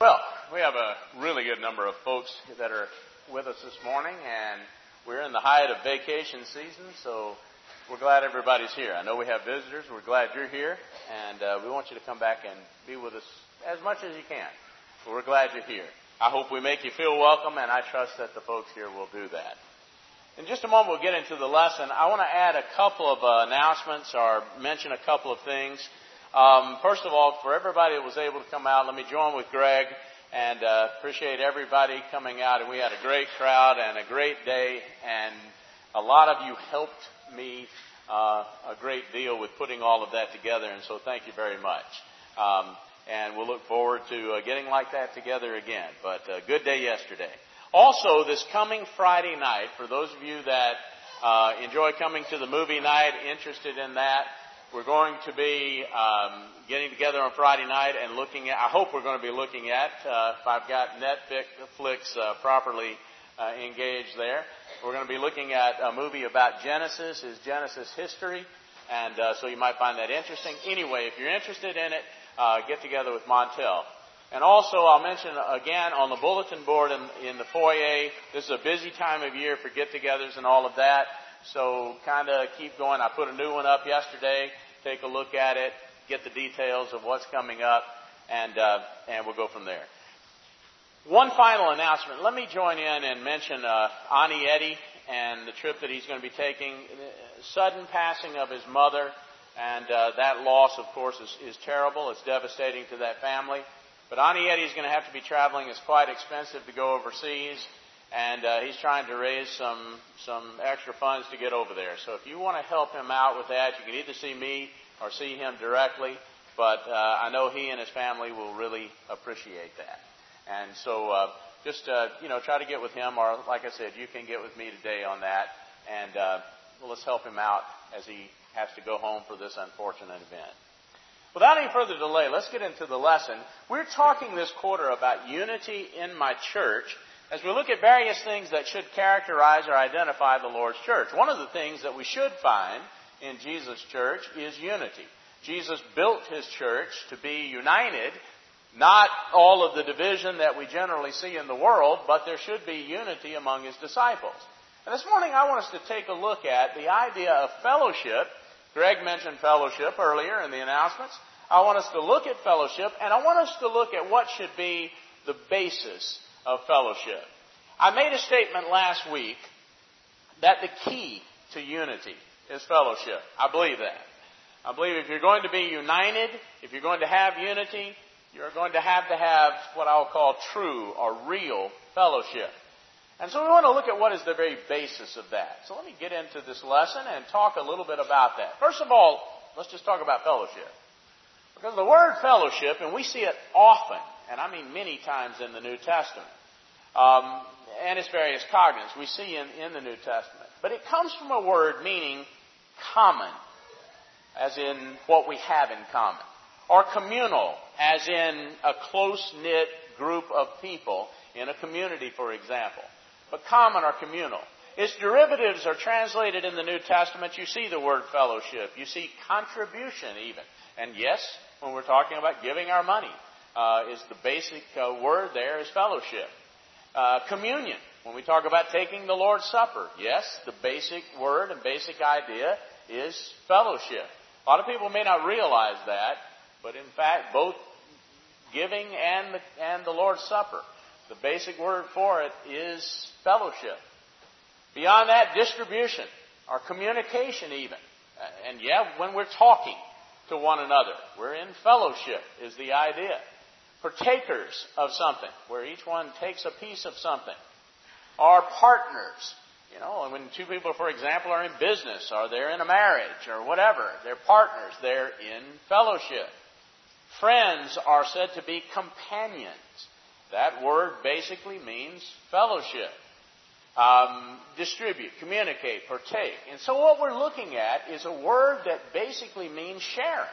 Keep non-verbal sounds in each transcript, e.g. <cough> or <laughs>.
Well, we have a really good number of folks that are with us this morning, and we're in the height of vacation season, so we're glad everybody's here. I know we have visitors. We're glad you're here, and uh, we want you to come back and be with us as much as you can. But we're glad you're here. I hope we make you feel welcome, and I trust that the folks here will do that. In just a moment, we'll get into the lesson. I want to add a couple of uh, announcements or mention a couple of things. Um, first of all, for everybody that was able to come out, let me join with Greg and uh, appreciate everybody coming out. And we had a great crowd and a great day, and a lot of you helped me uh, a great deal with putting all of that together. And so, thank you very much. Um, and we'll look forward to uh, getting like that together again. But uh, good day yesterday. Also, this coming Friday night, for those of you that uh, enjoy coming to the movie night, interested in that. We're going to be um, getting together on Friday night and looking at. I hope we're going to be looking at. Uh, if I've got Netflix uh, properly uh, engaged there, we're going to be looking at a movie about Genesis, is Genesis history, and uh, so you might find that interesting. Anyway, if you're interested in it, uh, get together with Montel. And also, I'll mention again on the bulletin board in, in the foyer. This is a busy time of year for get-togethers and all of that. So kind of keep going. I put a new one up yesterday. Take a look at it, get the details of what's coming up, and uh, and we'll go from there. One final announcement. Let me join in and mention uh, Ani Eddie and the trip that he's going to be taking. Sudden passing of his mother, and uh, that loss, of course, is, is terrible. It's devastating to that family. But Ani Eddie is going to have to be traveling. It's quite expensive to go overseas and uh, he's trying to raise some some extra funds to get over there. So if you want to help him out with that, you can either see me or see him directly. But uh, I know he and his family will really appreciate that. And so uh, just uh, you know try to get with him, or like I said, you can get with me today on that, and uh, well, let's help him out as he has to go home for this unfortunate event. Without any further delay, let's get into the lesson. We're talking this quarter about unity in my church as we look at various things that should characterize or identify the Lord's church. One of the things that we should find in Jesus' church is unity. Jesus built his church to be united, not all of the division that we generally see in the world, but there should be unity among his disciples. And this morning I want us to take a look at the idea of fellowship. Greg mentioned fellowship earlier in the announcements. I want us to look at fellowship, and I want us to look at what should be the basis of fellowship. I made a statement last week that the key to unity is fellowship. I believe that. I believe if you're going to be united, if you're going to have unity, you're going to have to have what I'll call true or real fellowship. And so we want to look at what is the very basis of that. So let me get into this lesson and talk a little bit about that. First of all, let's just talk about fellowship. Because the word fellowship, and we see it often, and I mean many times in the New Testament, um, and its various cognates we see in, in the New Testament. But it comes from a word meaning common, as in what we have in common, or communal, as in a close knit group of people in a community, for example. But common or communal. Its derivatives are translated in the New Testament. You see the word fellowship. You see contribution, even. And yes, when we're talking about giving our money, uh, is the basic uh, word there is fellowship. Uh, communion, when we talk about taking the Lord's Supper, yes, the basic word and basic idea is fellowship. A lot of people may not realize that, but in fact, both giving and the, and the Lord's Supper, the basic word for it is fellowship. Beyond that, distribution our communication even. And yeah, when we're talking to one another, we're in fellowship is the idea partakers of something, where each one takes a piece of something, are partners. You know, when two people, for example, are in business or they're in a marriage or whatever, they're partners. They're in fellowship. Friends are said to be companions. That word basically means fellowship. Um, distribute, communicate, partake. And so what we're looking at is a word that basically means sharing.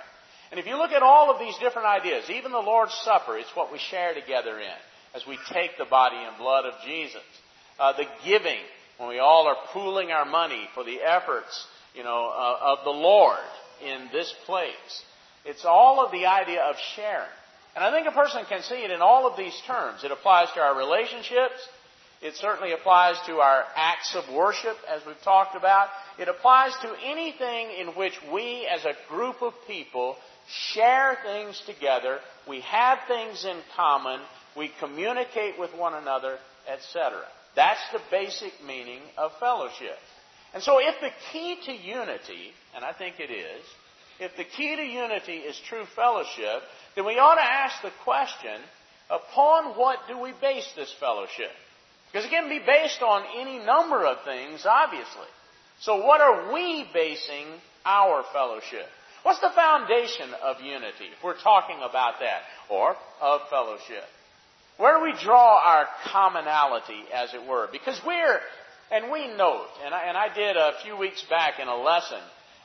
And if you look at all of these different ideas, even the Lord's Supper, it's what we share together in as we take the body and blood of Jesus. Uh, the giving, when we all are pooling our money for the efforts, you know, uh, of the Lord in this place. It's all of the idea of sharing. And I think a person can see it in all of these terms. It applies to our relationships. It certainly applies to our acts of worship, as we've talked about. It applies to anything in which we, as a group of people, share things together. We have things in common. We communicate with one another, etc. That's the basic meaning of fellowship. And so if the key to unity, and I think it is, if the key to unity is true fellowship, then we ought to ask the question, upon what do we base this fellowship? Because it can be based on any number of things, obviously. So what are we basing our fellowship? What's the foundation of unity, if we're talking about that, or of fellowship? Where do we draw our commonality, as it were? Because we're, and we note, and I, and I did a few weeks back in a lesson,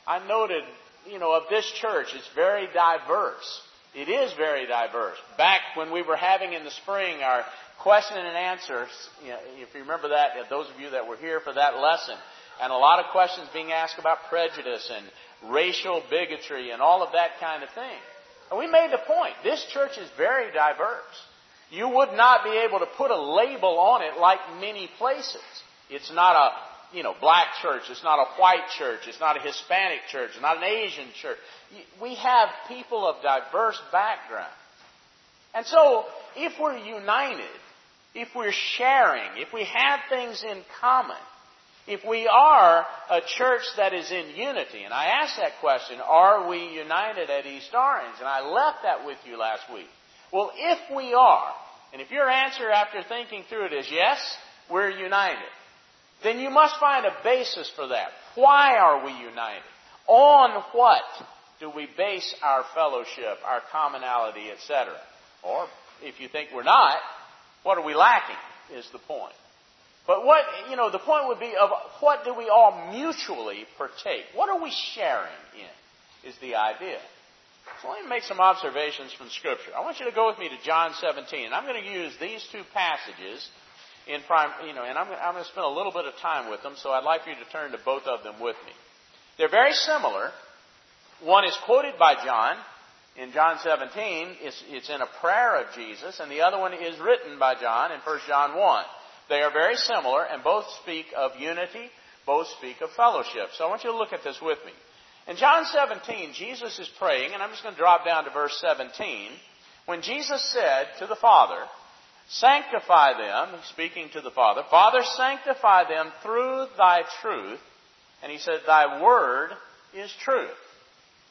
I noted, you know, of this church, it's very diverse. It is very diverse. Back when we were having in the spring our question and answers, you know, if you remember that, those of you that were here for that lesson, and a lot of questions being asked about prejudice and racial bigotry and all of that kind of thing. And we made the point, this church is very diverse. You would not be able to put a label on it like many places. It's not a you know, black church. It's not a white church. It's not a Hispanic church. It's not an Asian church. We have people of diverse backgrounds. And so, if we're united, if we're sharing, if we have things in common, if we are a church that is in unity, and I asked that question, are we united at East Orange? And I left that with you last week. Well, if we are, and if your answer after thinking through it is yes, we're united, then you must find a basis for that. Why are we united? On what do we base our fellowship, our commonality, etc.? Or, if you think we're not, what are we lacking is the point. But what, you know, the point would be of what do we all mutually partake? What are we sharing in is the idea. So let me make some observations from Scripture. I want you to go with me to John 17. And I'm going to use these two passages in prime, you know, and I'm, I'm going to spend a little bit of time with them, so I'd like for you to turn to both of them with me. They're very similar. One is quoted by John in John 17. It's, it's in a prayer of Jesus, and the other one is written by John in 1 John 1. They are very similar, and both speak of unity, both speak of fellowship. So I want you to look at this with me. In John 17, Jesus is praying, and I'm just going to drop down to verse 17. When Jesus said to the Father, Sanctify them, speaking to the Father, Father, sanctify them through thy truth. And he said, Thy word is truth.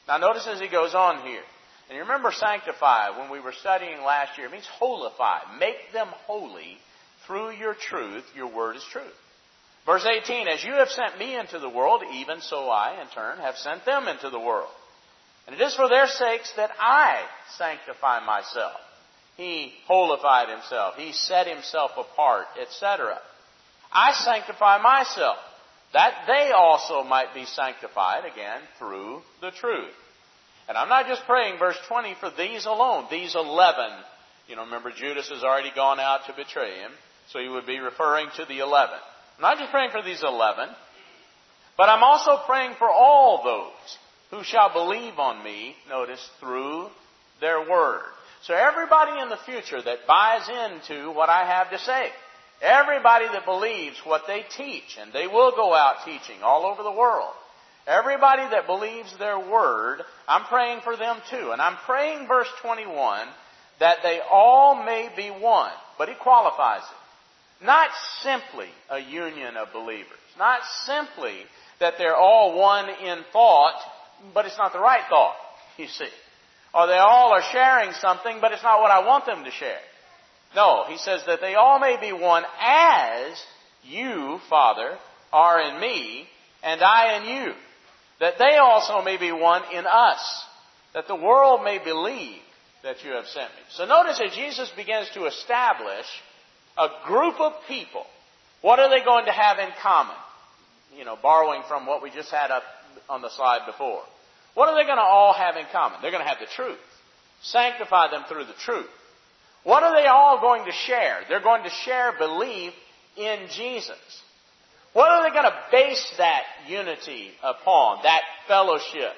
Now notice as he goes on here. And you remember sanctify when we were studying last year. It means holify. Make them holy through your truth. Your word is truth. Verse 18, As you have sent me into the world, even so I, in turn, have sent them into the world. And it is for their sakes that I sanctify myself. He holified himself. He set himself apart, etc. I sanctify myself, that they also might be sanctified, again, through the truth. And I'm not just praying, verse 20, for these alone, these 11. You know, remember Judas has already gone out to betray him, so he would be referring to the 11. I'm not just praying for these 11, but I'm also praying for all those who shall believe on me, notice, through their word. So everybody in the future that buys into what I have to say, everybody that believes what they teach, and they will go out teaching all over the world, everybody that believes their word, I'm praying for them too. And I'm praying, verse 21, that they all may be one. But he qualifies it. Not simply a union of believers. Not simply that they're all one in thought, but it's not the right thought, you see. Or they all are sharing something, but it's not what I want them to share. No, he says that they all may be one as you, Father, are in me, and I in you. That they also may be one in us. That the world may believe that you have sent me. So notice that Jesus begins to establish a group of people, what are they going to have in common? You know, borrowing from what we just had up on the slide before. What are they going to all have in common? They're going to have the truth. Sanctify them through the truth. What are they all going to share? They're going to share belief in Jesus. What are they going to base that unity upon, that fellowship?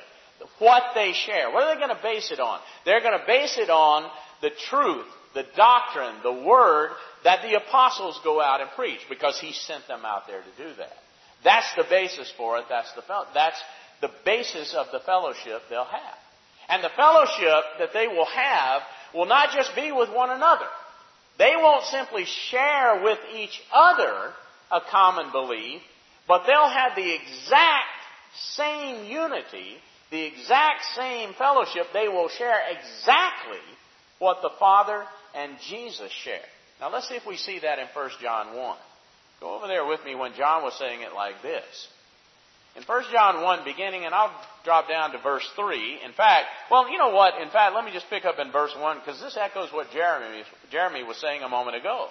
What they share. What are they going to base it on? They're going to base it on the truth, the doctrine, the word that the apostles go out and preach because he sent them out there to do that. That's the basis for it. That's the, that's the basis of the fellowship they'll have. And the fellowship that they will have will not just be with one another. They won't simply share with each other a common belief, but they'll have the exact same unity, the exact same fellowship. They will share exactly what the Father and Jesus share. Now let's see if we see that in 1 John 1. Go over there with me when John was saying it like this. In 1 John 1 beginning, and I'll drop down to verse 3. In fact, well, you know what? In fact, let me just pick up in verse 1 because this echoes what Jeremy, Jeremy was saying a moment ago.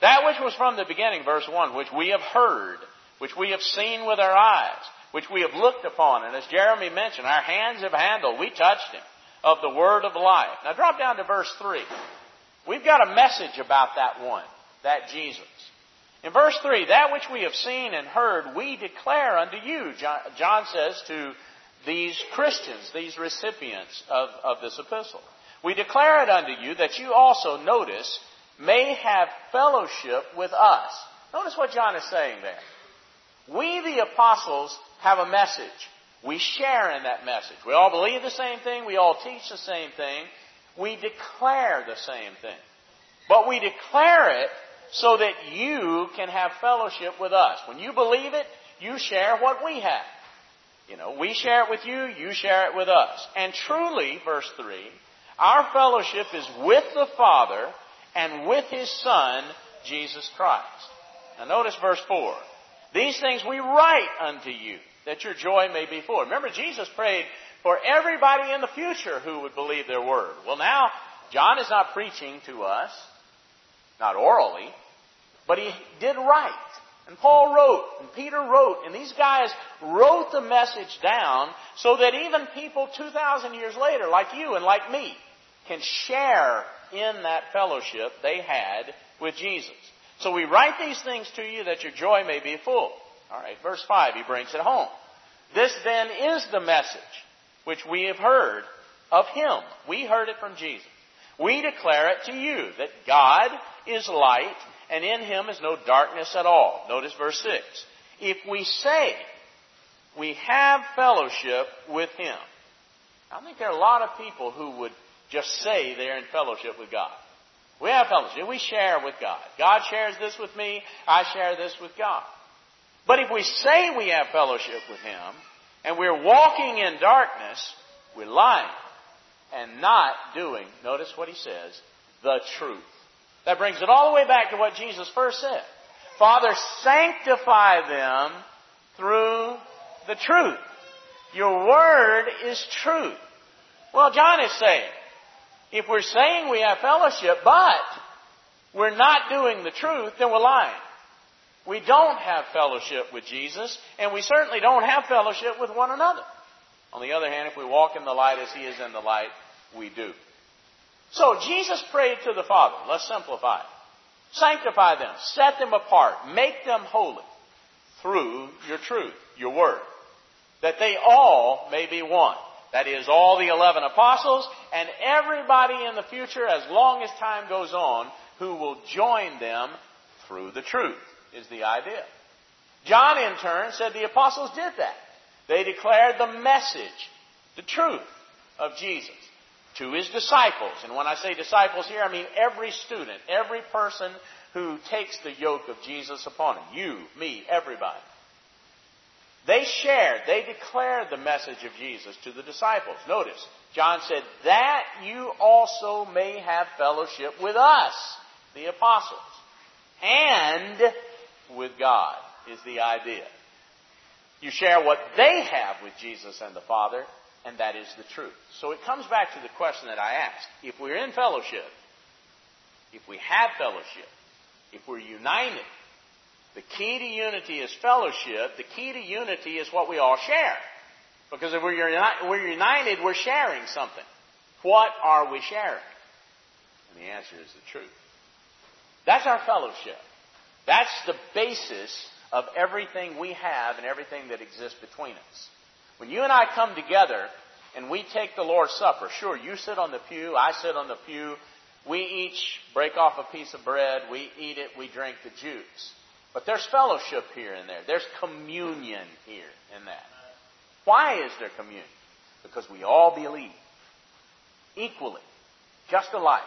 That which was from the beginning, verse 1, which we have heard, which we have seen with our eyes, which we have looked upon, and as Jeremy mentioned, our hands have handled, we touched him, of the word of life. Now drop down to verse 3. We've got a message about that one, that Jesus. In verse 3, that which we have seen and heard, we declare unto you, John says to these Christians, these recipients of, of this epistle. We declare it unto you that you also, notice, may have fellowship with us. Notice what John is saying there. We, the apostles, have a message. We share in that message. We all believe the same thing. We all teach the same thing. We declare the same thing. But we declare it so that you can have fellowship with us. When you believe it, you share what we have. You know, we share it with you, you share it with us. And truly, verse 3, our fellowship is with the Father and with His Son, Jesus Christ. Now notice verse 4. These things we write unto you, that your joy may be full. Remember, Jesus prayed for everybody in the future who would believe their word. Well, now, John is not preaching to us, not orally, but he did write. And Paul wrote, and Peter wrote, and these guys wrote the message down so that even people 2,000 years later, like you and like me, can share in that fellowship they had with Jesus. So we write these things to you that your joy may be full. Alright, verse 5, he brings it home. This then is the message which we have heard of him. We heard it from Jesus. We declare it to you that God is light and in him is no darkness at all. Notice verse 6. If we say we have fellowship with him, I think there are a lot of people who would just say they're in fellowship with God. We have fellowship. We share with God. God shares this with me. I share this with God. But if we say we have fellowship with Him and we're walking in darkness, we're lying and not doing, notice what He says, the truth. That brings it all the way back to what Jesus first said. Father, sanctify them through the truth. Your word is truth. Well, John is saying, if we're saying we have fellowship, but we're not doing the truth, then we're lying. We don't have fellowship with Jesus, and we certainly don't have fellowship with one another. On the other hand, if we walk in the light as He is in the light, we do. So Jesus prayed to the Father. Let's simplify it. Sanctify them, set them apart, make them holy through your truth, your word, that they all may be one. That is, all the eleven apostles and everybody in the future, as long as time goes on, who will join them through the truth, is the idea. John, in turn, said the apostles did that. They declared the message, the truth of Jesus to his disciples. And when I say disciples here, I mean every student, every person who takes the yoke of Jesus upon him. You, me, everybody. They shared, they declared the message of Jesus to the disciples. Notice, John said, that you also may have fellowship with us, the apostles, and with God, is the idea. You share what they have with Jesus and the Father, and that is the truth. So it comes back to the question that I asked. If we're in fellowship, if we have fellowship, if we're united, the key to unity is fellowship. The key to unity is what we all share. Because if we're, uni- we're united, we're sharing something. What are we sharing? And the answer is the truth. That's our fellowship. That's the basis of everything we have and everything that exists between us. When you and I come together, and we take the Lord's Supper. Sure, you sit on the pew, I sit on the pew. We each break off a piece of bread, we eat it, we drink the juice. But there's fellowship here and there. There's communion here and that. Why is there communion? Because we all believe equally, just alike.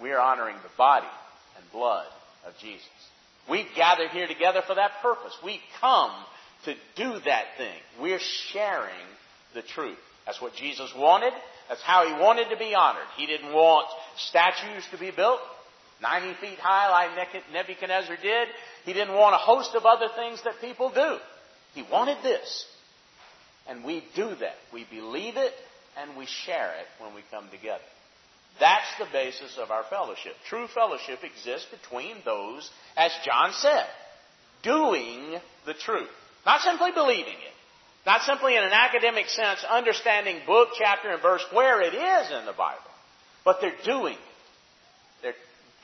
We are honoring the body and blood of Jesus. We gather here together for that purpose. We come to do that thing. We're sharing the truth. That's what Jesus wanted. That's how he wanted to be honored. He didn't want statues to be built 90 feet high like Nebuchadnezzar did. He didn't want a host of other things that people do. He wanted this. And we do that. We believe it and we share it when we come together. That's the basis of our fellowship. True fellowship exists between those, as John said, doing the truth. Not simply believing it. Not simply in an academic sense, understanding book, chapter, and verse where it is in the Bible. But they're doing it. They're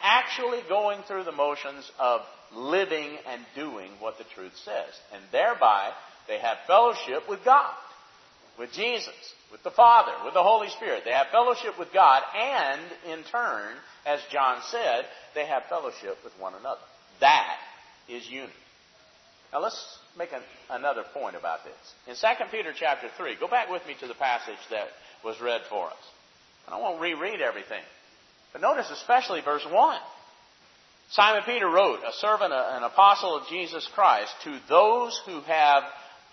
actually going through the motions of living and doing what the truth says. And thereby, they have fellowship with God, with Jesus, with the Father, with the Holy Spirit. They have fellowship with God, and in turn, as John said, they have fellowship with one another. That is unity. Now let's make an, another point about this. In 2 Peter chapter 3, go back with me to the passage that was read for us. And I won't reread everything. But notice especially verse 1. Simon Peter wrote, a servant, an apostle of Jesus Christ, to those who have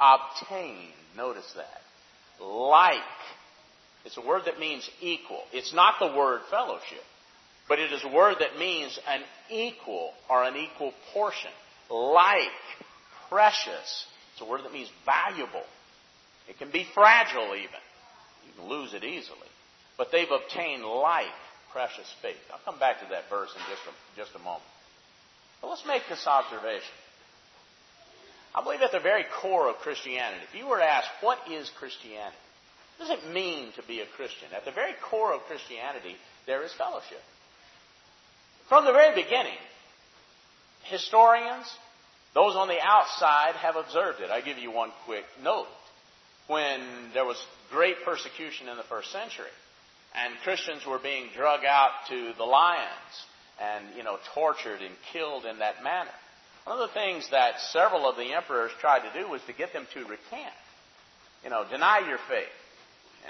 obtained, notice that, like. It's a word that means equal. It's not the word fellowship, but it is a word that means an equal or an equal portion. Like precious. It's a word that means valuable. It can be fragile even. You can lose it easily. But they've obtained like precious faith. I'll come back to that verse in just a, just a moment. But let's make this observation. I believe at the very core of Christianity, if you were to ask, what is Christianity? What does it mean to be a Christian? At the very core of Christianity, there is fellowship. From the very beginning, historians, those on the outside have observed it. I give you one quick note. When there was great persecution in the first century, and Christians were being drug out to the lions and, you know, tortured and killed in that manner. One of the things that several of the emperors tried to do was to get them to recant. You know, deny your faith.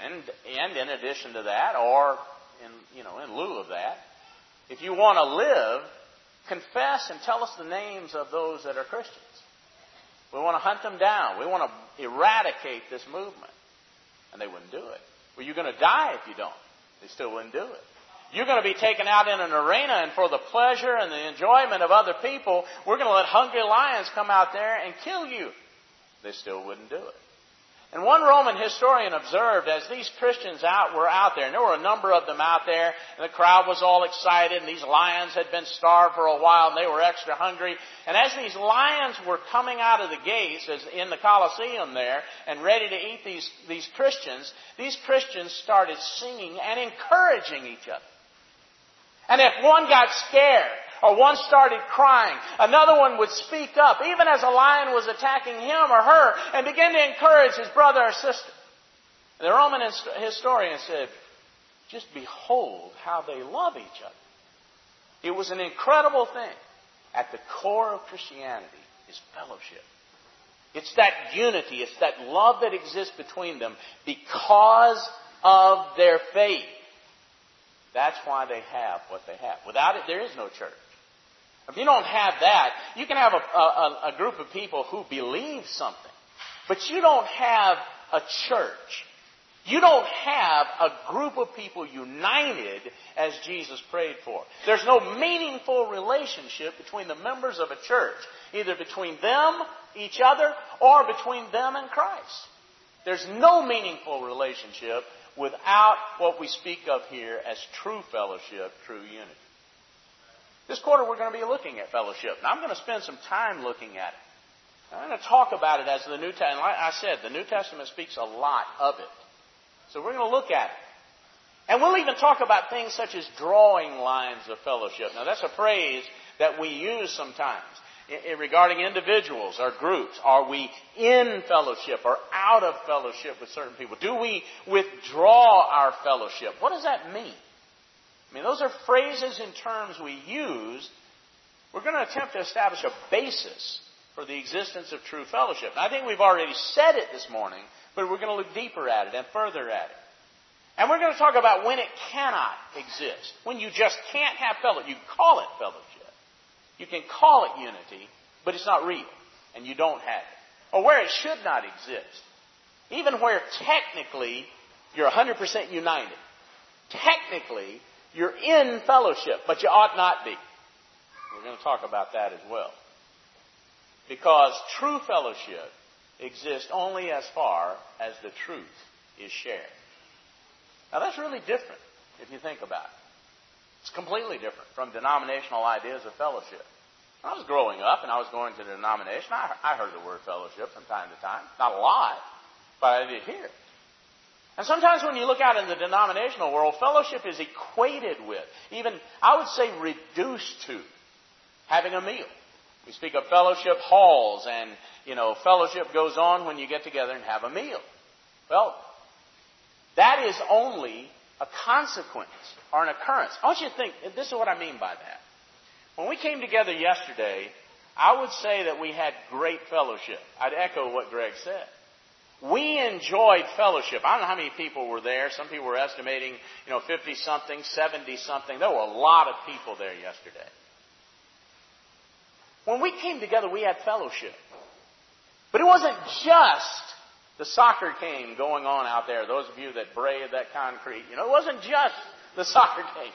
And, and in addition to that, or in, you know, in lieu of that, if you want to live, confess and tell us the names of those that are Christians. We want to hunt them down. We want to eradicate this movement. And they wouldn't do it. Well, you're going to die if you don't. They still wouldn't do it. You're going to be taken out in an arena, and for the pleasure and the enjoyment of other people, we're going to let hungry lions come out there and kill you. They still wouldn't do it. And one Roman historian observed as these Christians out were out there, and there were a number of them out there, and the crowd was all excited, and these lions had been starved for a while, and they were extra hungry. And as these lions were coming out of the gates, as in the Colosseum there, and ready to eat these, these Christians, these Christians started singing and encouraging each other. And if one got scared, or one started crying. Another one would speak up, even as a lion was attacking him or her, and begin to encourage his brother or sister. The Roman historian said, just behold how they love each other. It was an incredible thing. At the core of Christianity is fellowship. It's that unity, it's that love that exists between them because of their faith. That's why they have what they have. Without it, there is no church. If you don't have that, you can have a, a, a group of people who believe something, but you don't have a church. You don't have a group of people united as Jesus prayed for. There's no meaningful relationship between the members of a church, either between them, each other, or between them and Christ. There's no meaningful relationship without what we speak of here as true fellowship, true unity. This quarter we're going to be looking at fellowship. And I'm going to spend some time looking at it. I'm going to talk about it as the New Testament. Like I said, the New Testament speaks a lot of it. So we're going to look at it. And we'll even talk about things such as drawing lines of fellowship. Now that's a phrase that we use sometimes. Regarding individuals or groups? Are we in fellowship or out of fellowship with certain people? Do we withdraw our fellowship? What does that mean? I mean, those are phrases and terms we use. We're going to attempt to establish a basis for the existence of true fellowship. And I think we've already said it this morning, but we're going to look deeper at it and further at it. And we're going to talk about when it cannot exist. When you just can't have fellowship. You call it fellowship. You can call it unity, but it's not real. And you don't have it. Or where it should not exist. Even where technically you're 100% united. Technically, you're in fellowship, but you ought not be. We're going to talk about that as well. Because true fellowship exists only as far as the truth is shared. Now that's really different if you think about it. It's completely different from denominational ideas of fellowship. When I was growing up and I was going to the denomination, I, I heard the word fellowship from time to time. Not a lot, but I did hear it. And sometimes when you look out in the denominational world, fellowship is equated with, even, I would say, reduced to, having a meal. We speak of fellowship halls, and, you know, fellowship goes on when you get together and have a meal. Well, that is only a consequence or an occurrence. I want you to think, this is what I mean by that. When we came together yesterday, I would say that we had great fellowship. I'd echo what Greg said. We enjoyed fellowship. I don't know how many people were there. Some people were estimating, you know, 50 something, 70 something. There were a lot of people there yesterday. When we came together, we had fellowship. But it wasn't just the soccer game going on out there. Those of you that brave that concrete, you know, it wasn't just the <laughs> soccer game.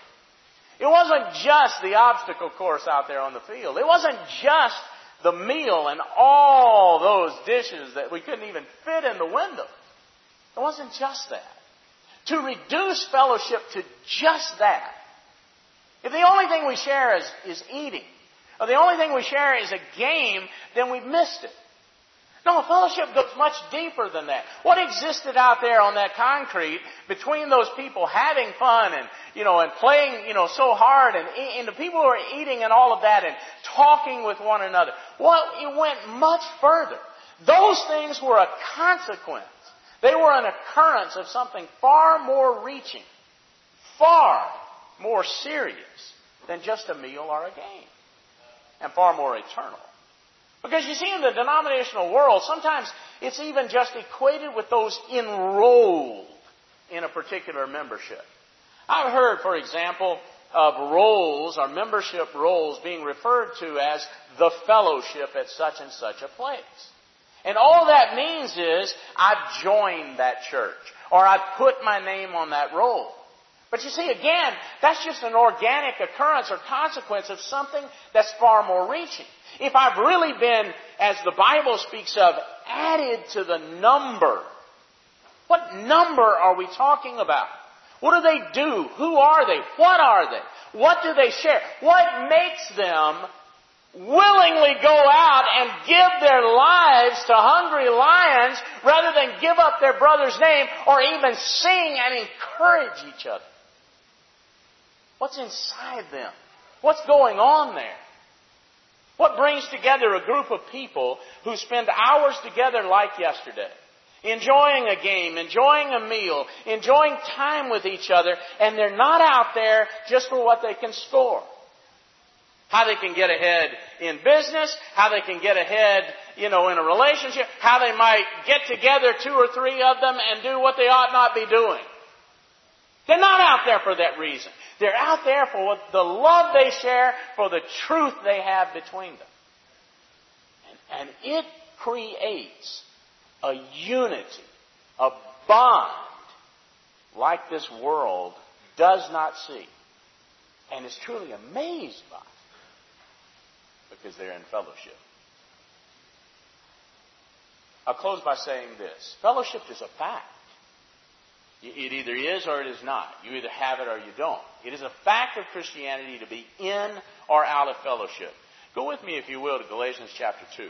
It wasn't just the obstacle course out there on the field. It wasn't just the meal and all those dishes that we couldn't even fit in the window. It wasn't just that. To reduce fellowship to just that, if the only thing we share is, is eating, or the only thing we share is a game, then we've missed it. No, fellowship goes much deeper than that. What existed out there on that concrete between those people having fun and, you know, and playing, you know, so hard and, and the people who are eating and all of that and talking with one another. Well, it went much further. Those things were a consequence. They were an occurrence of something far more reaching, far more serious than just a meal or a game, and far more eternal. Because you see, in the denominational world, sometimes it's even just equated with those enrolled in a particular membership. I've heard, for example, of rolls or membership rolls being referred to as the fellowship at such and such a place. And all that means is I've joined that church or I've put my name on that roll. But you see, again, that's just an organic occurrence or consequence of something that's far more reaching. If I've really been, as the Bible speaks of, added to the number, what number are we talking about? What do they do? Who are they? What are they? What do they share? What makes them willingly go out and give their lives to hungry lions rather than give up their brother's name or even sing and encourage each other? What's inside them? What's going on there? What brings together a group of people who spend hours together like yesterday? Enjoying a game, enjoying a meal, enjoying time with each other, and they're not out there just for what they can score. How they can get ahead in business, how they can get ahead, you know, in a relationship, how they might get together two or three of them and do what they ought not be doing. They're not out there for that reason. They're out there for the love they share, for the truth they have between them. And, and it creates a unity, a bond like this world does not see. And is truly amazed by because they're in fellowship. I'll close by saying this. Fellowship is a fact. It either is or it is not. You either have it or you don't. It is a fact of Christianity to be in or out of fellowship. Go with me, if you will, to Galatians chapter 2.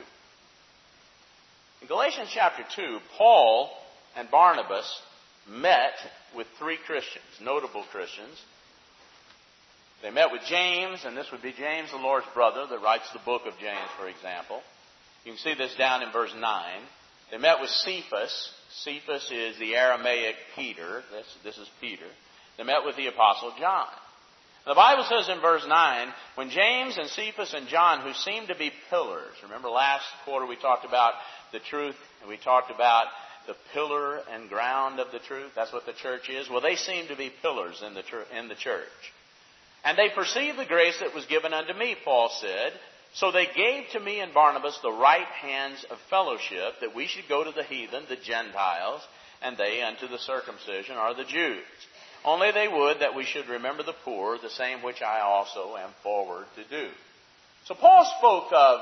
In Galatians chapter 2, Paul and Barnabas met with three Christians, notable Christians. They met with James, and this would be James, the Lord's brother, that writes the book of James, for example. You can see this down in verse 9. They met with Cephas. Cephas is the Aramaic Peter. This, this is Peter. They met with the Apostle John. The Bible says in verse 9, when James and Cephas and John, who seemed to be pillars, remember last quarter we talked about the truth, and we talked about the pillar and ground of the truth. That's what the church is. Well, they seem to be pillars in the, in the church. And they perceived the grace that was given unto me, Paul said. So they gave to me and Barnabas the right hands of fellowship, that we should go to the heathen, the Gentiles, and they unto the circumcision, are the Jews. Only they would that we should remember the poor, the same which I also am forward to do. So Paul spoke of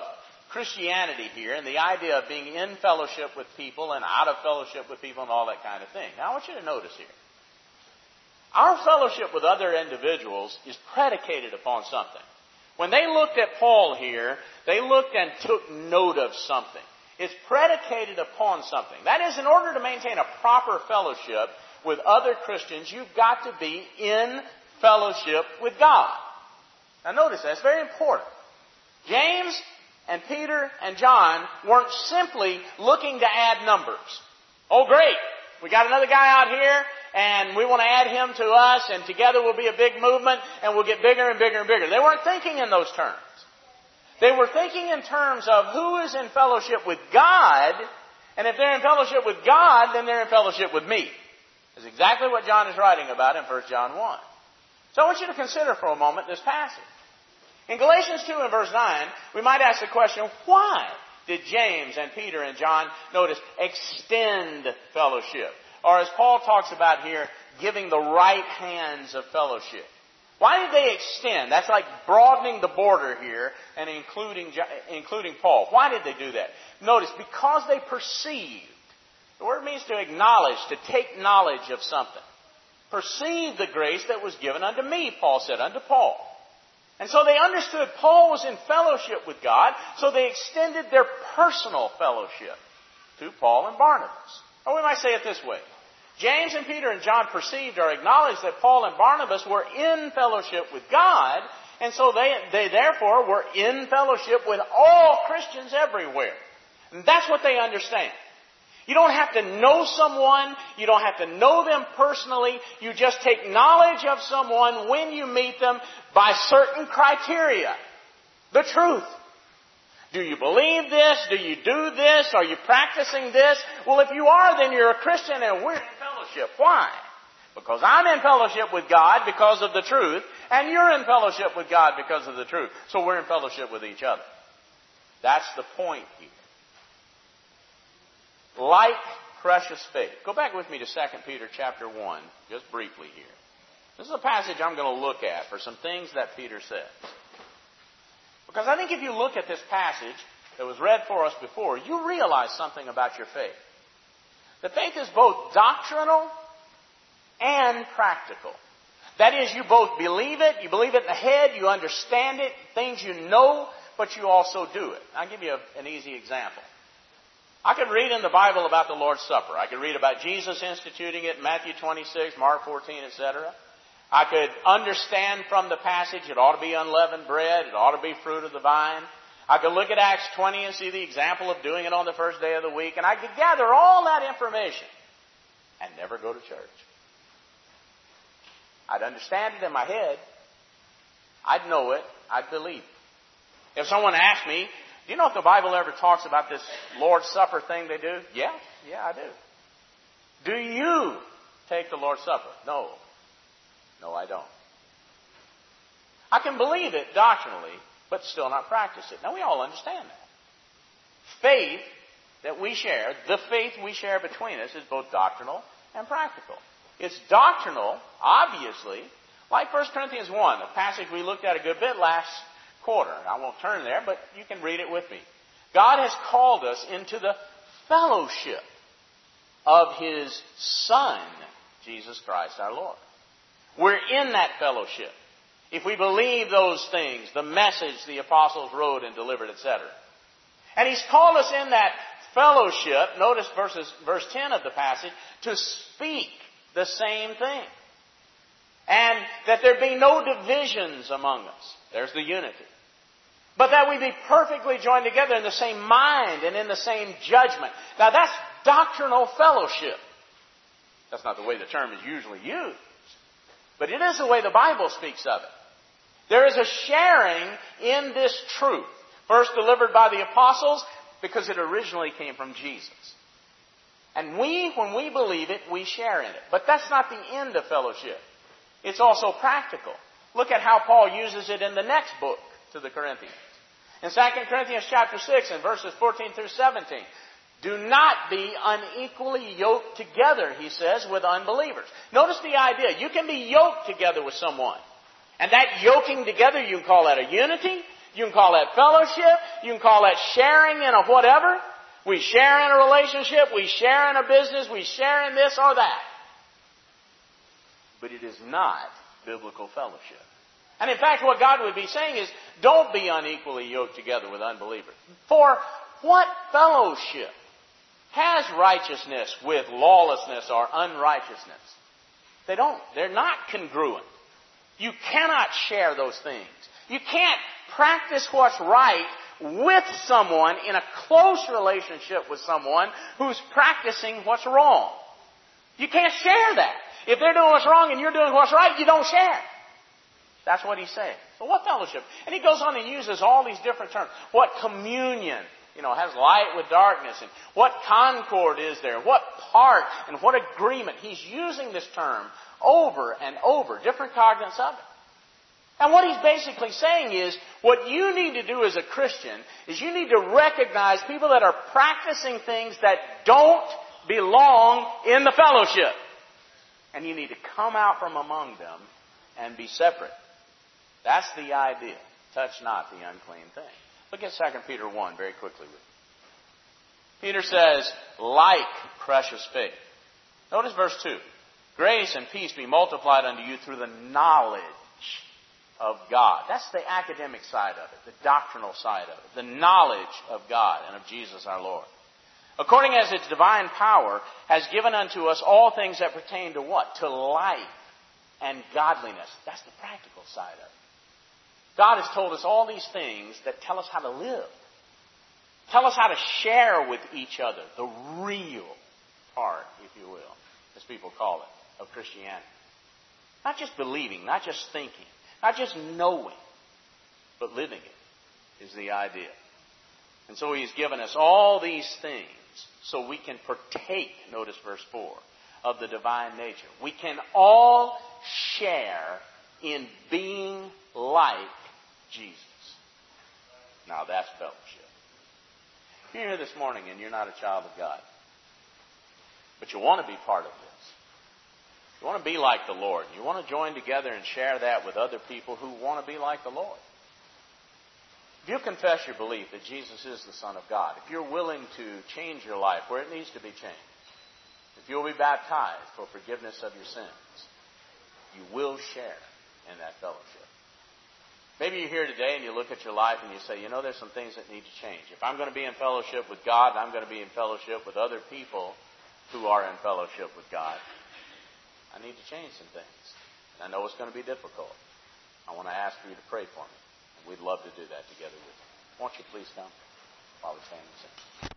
Christianity here and the idea of being in fellowship with people and out of fellowship with people and all that kind of thing. Now I want you to notice here. Our fellowship with other individuals is predicated upon something. When they looked at Paul here, they looked and took note of something. It's predicated upon something. That is, in order to maintain a proper fellowship with other Christians, you've got to be in fellowship with God. Now notice that's very important. James and Peter and John weren't simply looking to add numbers. Oh great! We got another guy out here and we want to add him to us and together we'll be a big movement and we'll get bigger and bigger and bigger. They weren't thinking in those terms. They were thinking in terms of who is in fellowship with God and if they're in fellowship with God, then they're in fellowship with me. Is exactly what John is writing about in 1 John 1. So I want you to consider for a moment this passage. In Galatians 2 and verse 9, we might ask the question, why did James and Peter and John, notice, extend fellowship? Or as Paul talks about here, giving the right hands of fellowship. Why did they extend? That's like broadening the border here and including, including Paul. Why did they do that? Notice, because they perceived the word means to acknowledge, to take knowledge of something. Perceive the grace that was given unto me, Paul said, unto Paul. And so they understood Paul was in fellowship with God, so they extended their personal fellowship to Paul and Barnabas. Or we might say it this way. James and Peter and John perceived or acknowledged that Paul and Barnabas were in fellowship with God, and so they, they therefore were in fellowship with all Christians everywhere. And that's what they understand. You don't have to know someone. You don't have to know them personally. You just take knowledge of someone when you meet them by certain criteria. The truth. Do you believe this? Do you do this? Are you practicing this? Well, if you are, then you're a Christian and we're in fellowship. Why? Because I'm in fellowship with God because of the truth, and you're in fellowship with God because of the truth. So we're in fellowship with each other. That's the point here like precious faith. Go back with me to 2 Peter chapter 1, just briefly here. This is a passage I'm going to look at for some things that Peter says. Because I think if you look at this passage that was read for us before, you realize something about your faith. The faith is both doctrinal and practical. That is, you both believe it, you believe it in the head, you understand it, things you know, but you also do it. I'll give you a, an easy example. I could read in the Bible about the Lord's Supper. I could read about Jesus instituting it Matthew 26, Mark 14, etc. I could understand from the passage it ought to be unleavened bread, it ought to be fruit of the vine. I could look at Acts 20 and see the example of doing it on the first day of the week, and I could gather all that information and never go to church. I'd understand it in my head. I'd know it. I'd believe it. If someone asked me, do you know if the Bible ever talks about this Lord's Supper thing they do? Yeah, yeah, I do. Do you take the Lord's Supper? No. No, I don't. I can believe it doctrinally, but still not practice it. Now, we all understand that. Faith that we share, the faith we share between us, is both doctrinal and practical. It's doctrinal, obviously, like 1 Corinthians 1, a passage we looked at a good bit last quarter. I won't turn there, but you can read it with me. God has called us into the fellowship of His Son, Jesus Christ our Lord. We're in that fellowship. If we believe those things, the message the apostles wrote and delivered, etc. And He's called us in that fellowship, notice verses, verse 10 of the passage, to speak the same thing. And that there be no divisions among us. There's the unity. But that we be perfectly joined together in the same mind and in the same judgment. Now that's doctrinal fellowship. That's not the way the term is usually used. But it is the way the Bible speaks of it. There is a sharing in this truth. First delivered by the apostles because it originally came from Jesus. And we, when we believe it, we share in it. But that's not the end of fellowship. It's also practical. Look at how Paul uses it in the next book to the Corinthians. In 2 Corinthians chapter 6 and verses 14 through 17. Do not be unequally yoked together, he says, with unbelievers. Notice the idea. You can be yoked together with someone. And that yoking together, you can call that a unity. You can call that fellowship. You can call that sharing in a whatever. We share in a relationship. We share in a business. We share in this or that. But it is not biblical fellowship. And in fact, what God would be saying is, don't be unequally yoked together with unbelievers. For what fellowship has righteousness with lawlessness or unrighteousness? They don't. They're not congruent. You cannot share those things. You can't practice what's right with someone in a close relationship with someone who's practicing what's wrong. You can't share that. If they're doing what's wrong and you're doing what's right, you don't share. That's what he's saying. So what fellowship? And he goes on and uses all these different terms. What communion? You know, has light with darkness and what concord is there? What part and what agreement? He's using this term over and over, different cognates of it. And what he's basically saying is, what you need to do as a Christian is you need to recognize people that are practicing things that don't belong in the fellowship. And you need to come out from among them and be separate. That's the idea. Touch not the unclean thing. Look at 2 Peter 1 very quickly. Peter says, like precious faith. Notice verse 2. Grace and peace be multiplied unto you through the knowledge of God. That's the academic side of it, the doctrinal side of it, the knowledge of God and of Jesus our Lord. According as its divine power has given unto us all things that pertain to what? To life and godliness. That's the practical side of it. God has told us all these things that tell us how to live. Tell us how to share with each other the real part, if you will, as people call it of Christianity. Not just believing, not just thinking, not just knowing, but living it is the idea. And so he's given us all these things so we can partake, notice verse 4, of the divine nature. We can all share in being like Jesus. Now that's fellowship. You're here this morning and you're not a child of God, but you want to be part of this. You want to be like the Lord. You want to join together and share that with other people who want to be like the Lord. If you confess your belief that Jesus is the Son of God, if you're willing to change your life where it needs to be changed, if you'll be baptized for forgiveness of your sins, you will share in that fellowship. Maybe you're here today and you look at your life and you say, you know, there's some things that need to change. If I'm going to be in fellowship with God, I'm going to be in fellowship with other people who are in fellowship with God. I need to change some things. And I know it's going to be difficult. I want to ask for you to pray for me. We'd love to do that together with you. Won't you please come while we stand and sing?